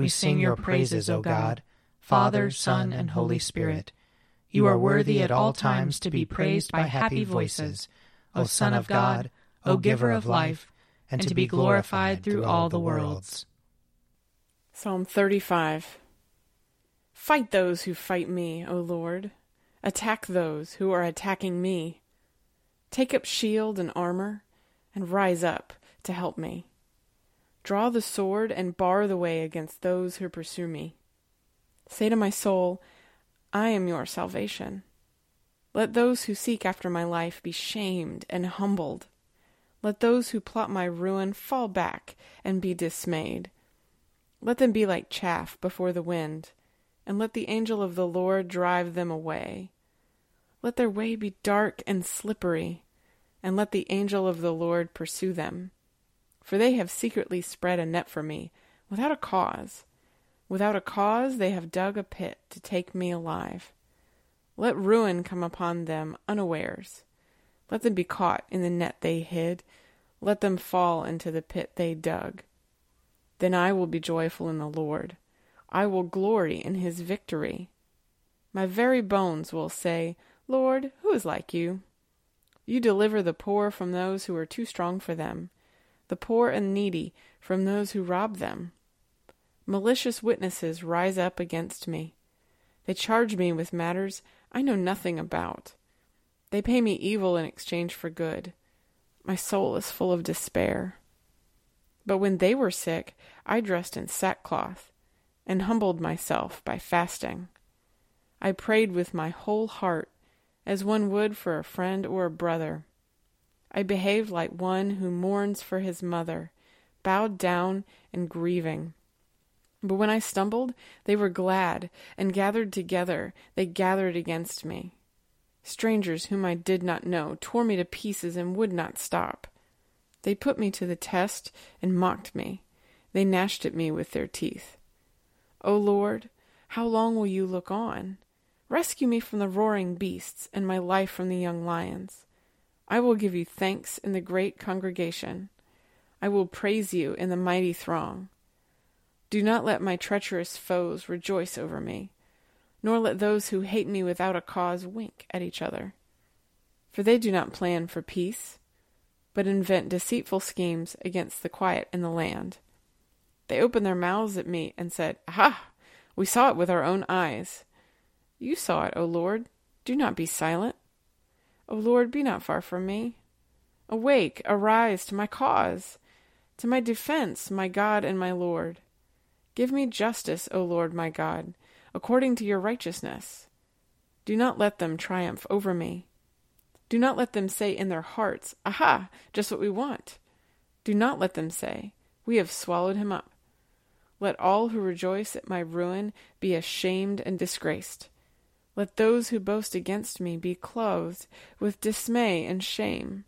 we sing your praises, O God, Father, Son, and Holy Spirit. You are worthy at all times to be praised by happy voices, O Son of God, O Giver of life, and to be glorified through all the worlds. Psalm 35 Fight those who fight me, O Lord. Attack those who are attacking me. Take up shield and armor, and rise up to help me. Draw the sword and bar the way against those who pursue me. Say to my soul, I am your salvation. Let those who seek after my life be shamed and humbled. Let those who plot my ruin fall back and be dismayed. Let them be like chaff before the wind, and let the angel of the Lord drive them away. Let their way be dark and slippery, and let the angel of the Lord pursue them. For they have secretly spread a net for me, without a cause. Without a cause they have dug a pit to take me alive. Let ruin come upon them unawares. Let them be caught in the net they hid. Let them fall into the pit they dug. Then I will be joyful in the Lord. I will glory in his victory. My very bones will say, Lord, who is like you? You deliver the poor from those who are too strong for them the poor and needy from those who rob them. Malicious witnesses rise up against me. They charge me with matters I know nothing about. They pay me evil in exchange for good. My soul is full of despair. But when they were sick, I dressed in sackcloth and humbled myself by fasting. I prayed with my whole heart, as one would for a friend or a brother. I behaved like one who mourns for his mother, bowed down and grieving. But when I stumbled, they were glad, and gathered together, they gathered against me. Strangers whom I did not know tore me to pieces and would not stop. They put me to the test and mocked me. They gnashed at me with their teeth. O Lord, how long will you look on? Rescue me from the roaring beasts, and my life from the young lions. I will give you thanks in the great congregation. I will praise you in the mighty throng. Do not let my treacherous foes rejoice over me, nor let those who hate me without a cause wink at each other. For they do not plan for peace, but invent deceitful schemes against the quiet in the land. They opened their mouths at me and said, Aha! We saw it with our own eyes. You saw it, O Lord. Do not be silent. O Lord, be not far from me. Awake, arise to my cause, to my defense, my God and my Lord. Give me justice, O Lord my God, according to your righteousness. Do not let them triumph over me. Do not let them say in their hearts, Aha, just what we want. Do not let them say, We have swallowed him up. Let all who rejoice at my ruin be ashamed and disgraced. Let those who boast against me be clothed with dismay and shame.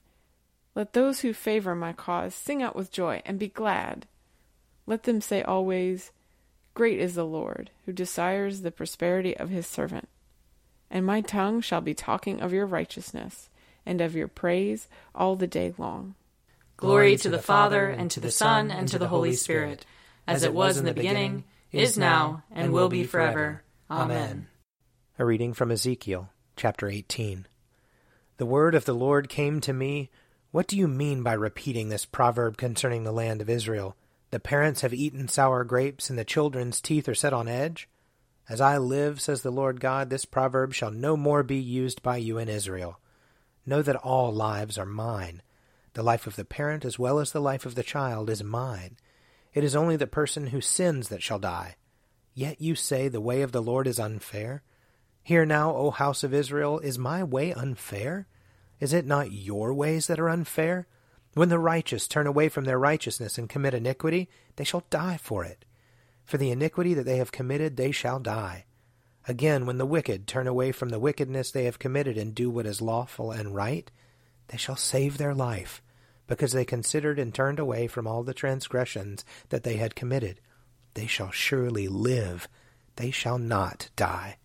Let those who favor my cause sing out with joy and be glad. Let them say always, Great is the Lord, who desires the prosperity of his servant. And my tongue shall be talking of your righteousness, and of your praise all the day long. Glory to the Father, and to the Son, and to the Holy Spirit, as it was in the beginning, is now, and will be forever. Amen. A reading from Ezekiel, chapter 18. The word of the Lord came to me. What do you mean by repeating this proverb concerning the land of Israel? The parents have eaten sour grapes, and the children's teeth are set on edge? As I live, says the Lord God, this proverb shall no more be used by you in Israel. Know that all lives are mine. The life of the parent as well as the life of the child is mine. It is only the person who sins that shall die. Yet you say the way of the Lord is unfair? Hear now, O house of Israel, is my way unfair? Is it not your ways that are unfair? When the righteous turn away from their righteousness and commit iniquity, they shall die for it. For the iniquity that they have committed, they shall die. Again, when the wicked turn away from the wickedness they have committed and do what is lawful and right, they shall save their life, because they considered and turned away from all the transgressions that they had committed. They shall surely live, they shall not die.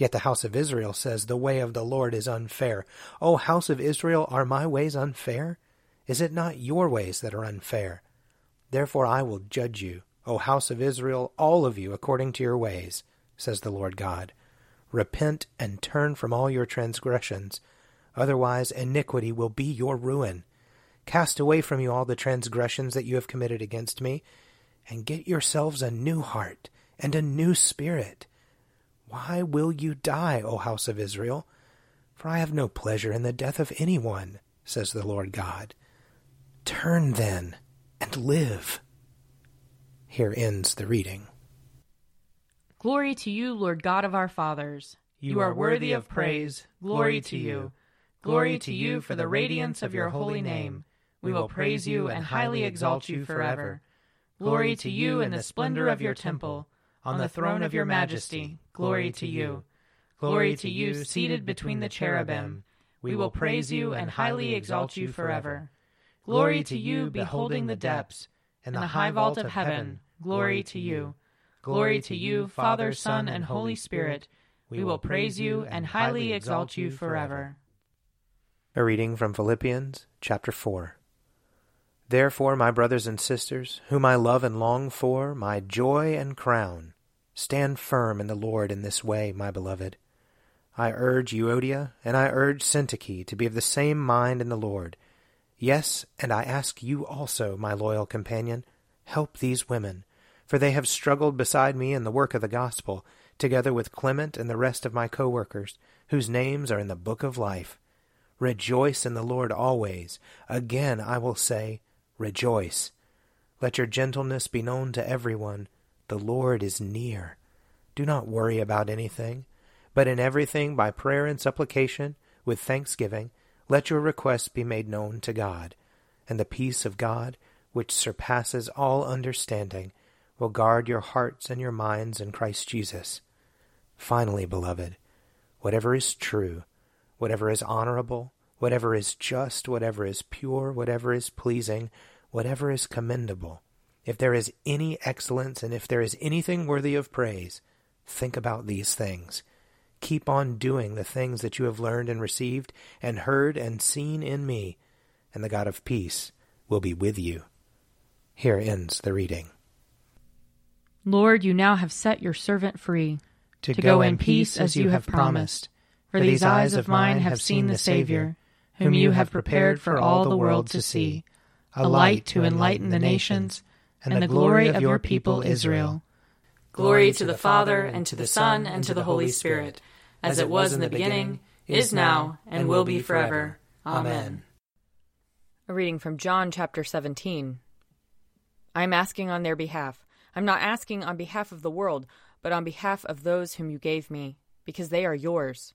Yet the house of Israel says, The way of the Lord is unfair. O house of Israel, are my ways unfair? Is it not your ways that are unfair? Therefore I will judge you, O house of Israel, all of you, according to your ways, says the Lord God. Repent and turn from all your transgressions, otherwise iniquity will be your ruin. Cast away from you all the transgressions that you have committed against me, and get yourselves a new heart and a new spirit why will you die, O house of Israel? For I have no pleasure in the death of any one, says the Lord God. Turn then and live. Here ends the reading. Glory to you, Lord God of our fathers. You, you are worthy of praise. Glory to you. Glory to you for the radiance of your holy name. We will praise you and highly exalt you forever. Glory to you in the splendor of your temple on the throne of your majesty. Glory to you. Glory to you, seated between the cherubim. We will praise you and highly exalt you forever. Glory to you, beholding the depths, and the high vault of heaven. Glory to you. Glory to you, Father, Son, and Holy Spirit. We will praise you and highly exalt you forever. A reading from Philippians chapter 4. Therefore, my brothers and sisters, whom I love and long for, my joy and crown, stand firm in the Lord in this way, my beloved. I urge Euodia and I urge Syntyche to be of the same mind in the Lord. Yes, and I ask you also, my loyal companion, help these women, for they have struggled beside me in the work of the gospel, together with Clement and the rest of my co-workers, whose names are in the book of life. Rejoice in the Lord always. Again I will say, Rejoice. Let your gentleness be known to everyone. The Lord is near. Do not worry about anything, but in everything by prayer and supplication, with thanksgiving, let your requests be made known to God. And the peace of God, which surpasses all understanding, will guard your hearts and your minds in Christ Jesus. Finally, beloved, whatever is true, whatever is honorable, whatever is just, whatever is pure, whatever is pleasing, whatever is commendable, if there is any excellence and if there is anything worthy of praise, think about these things. Keep on doing the things that you have learned and received and heard and seen in me, and the God of peace will be with you. Here ends the reading. Lord, you now have set your servant free to, to go, go in peace as you have promised. For these eyes of mine have seen the Savior, whom you have prepared for all the world to see, a light to enlighten the nations, and the glory of your people Israel. Glory to the Father, and to the Son, and to the Holy Spirit, as it was in the beginning, is now, and will be forever. Amen. A reading from John chapter 17. I am asking on their behalf. I'm not asking on behalf of the world, but on behalf of those whom you gave me, because they are yours.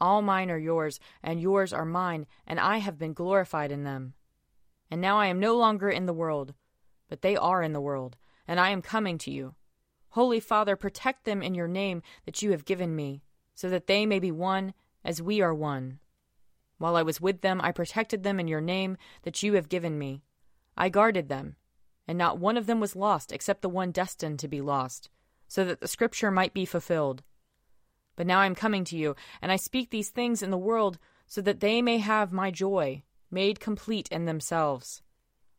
All mine are yours, and yours are mine, and I have been glorified in them. And now I am no longer in the world, but they are in the world, and I am coming to you. Holy Father, protect them in your name that you have given me, so that they may be one as we are one. While I was with them, I protected them in your name that you have given me. I guarded them, and not one of them was lost except the one destined to be lost, so that the scripture might be fulfilled. But now I am coming to you, and I speak these things in the world so that they may have my joy, made complete in themselves.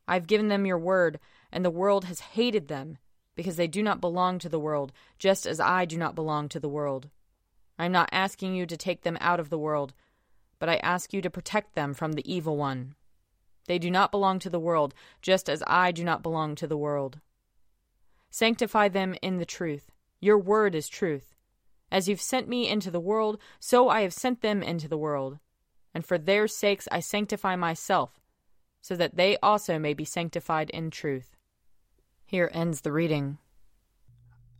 I have given them your word, and the world has hated them, because they do not belong to the world, just as I do not belong to the world. I am not asking you to take them out of the world, but I ask you to protect them from the evil one. They do not belong to the world, just as I do not belong to the world. Sanctify them in the truth. Your word is truth. As you've sent me into the world, so I have sent them into the world. And for their sakes I sanctify myself, so that they also may be sanctified in truth. Here ends the reading.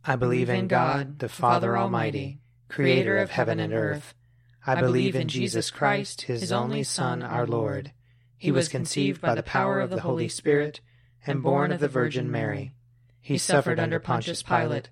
I believe in God, the Father Almighty, creator of heaven and earth. I believe in Jesus Christ, his only Son, our Lord. He was conceived by the power of the Holy Spirit and born of the Virgin Mary. He suffered under Pontius Pilate,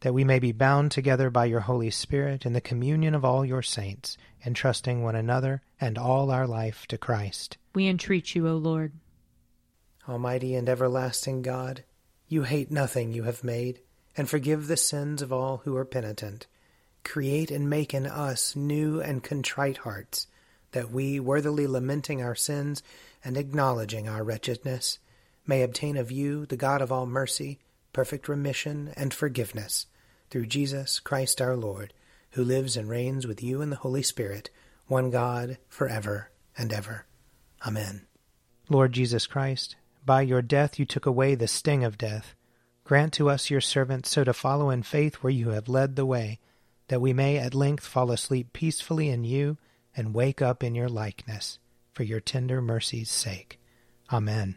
That we may be bound together by your Holy Spirit in the communion of all your saints, entrusting one another and all our life to Christ. We entreat you, O Lord. Almighty and everlasting God, you hate nothing you have made, and forgive the sins of all who are penitent. Create and make in us new and contrite hearts, that we, worthily lamenting our sins and acknowledging our wretchedness, may obtain of you, the God of all mercy, perfect remission and forgiveness, through Jesus Christ our Lord, who lives and reigns with you in the Holy Spirit, one God, for ever and ever. Amen. Lord Jesus Christ, by your death you took away the sting of death. Grant to us, your servants, so to follow in faith where you have led the way, that we may at length fall asleep peacefully in you and wake up in your likeness, for your tender mercy's sake. Amen.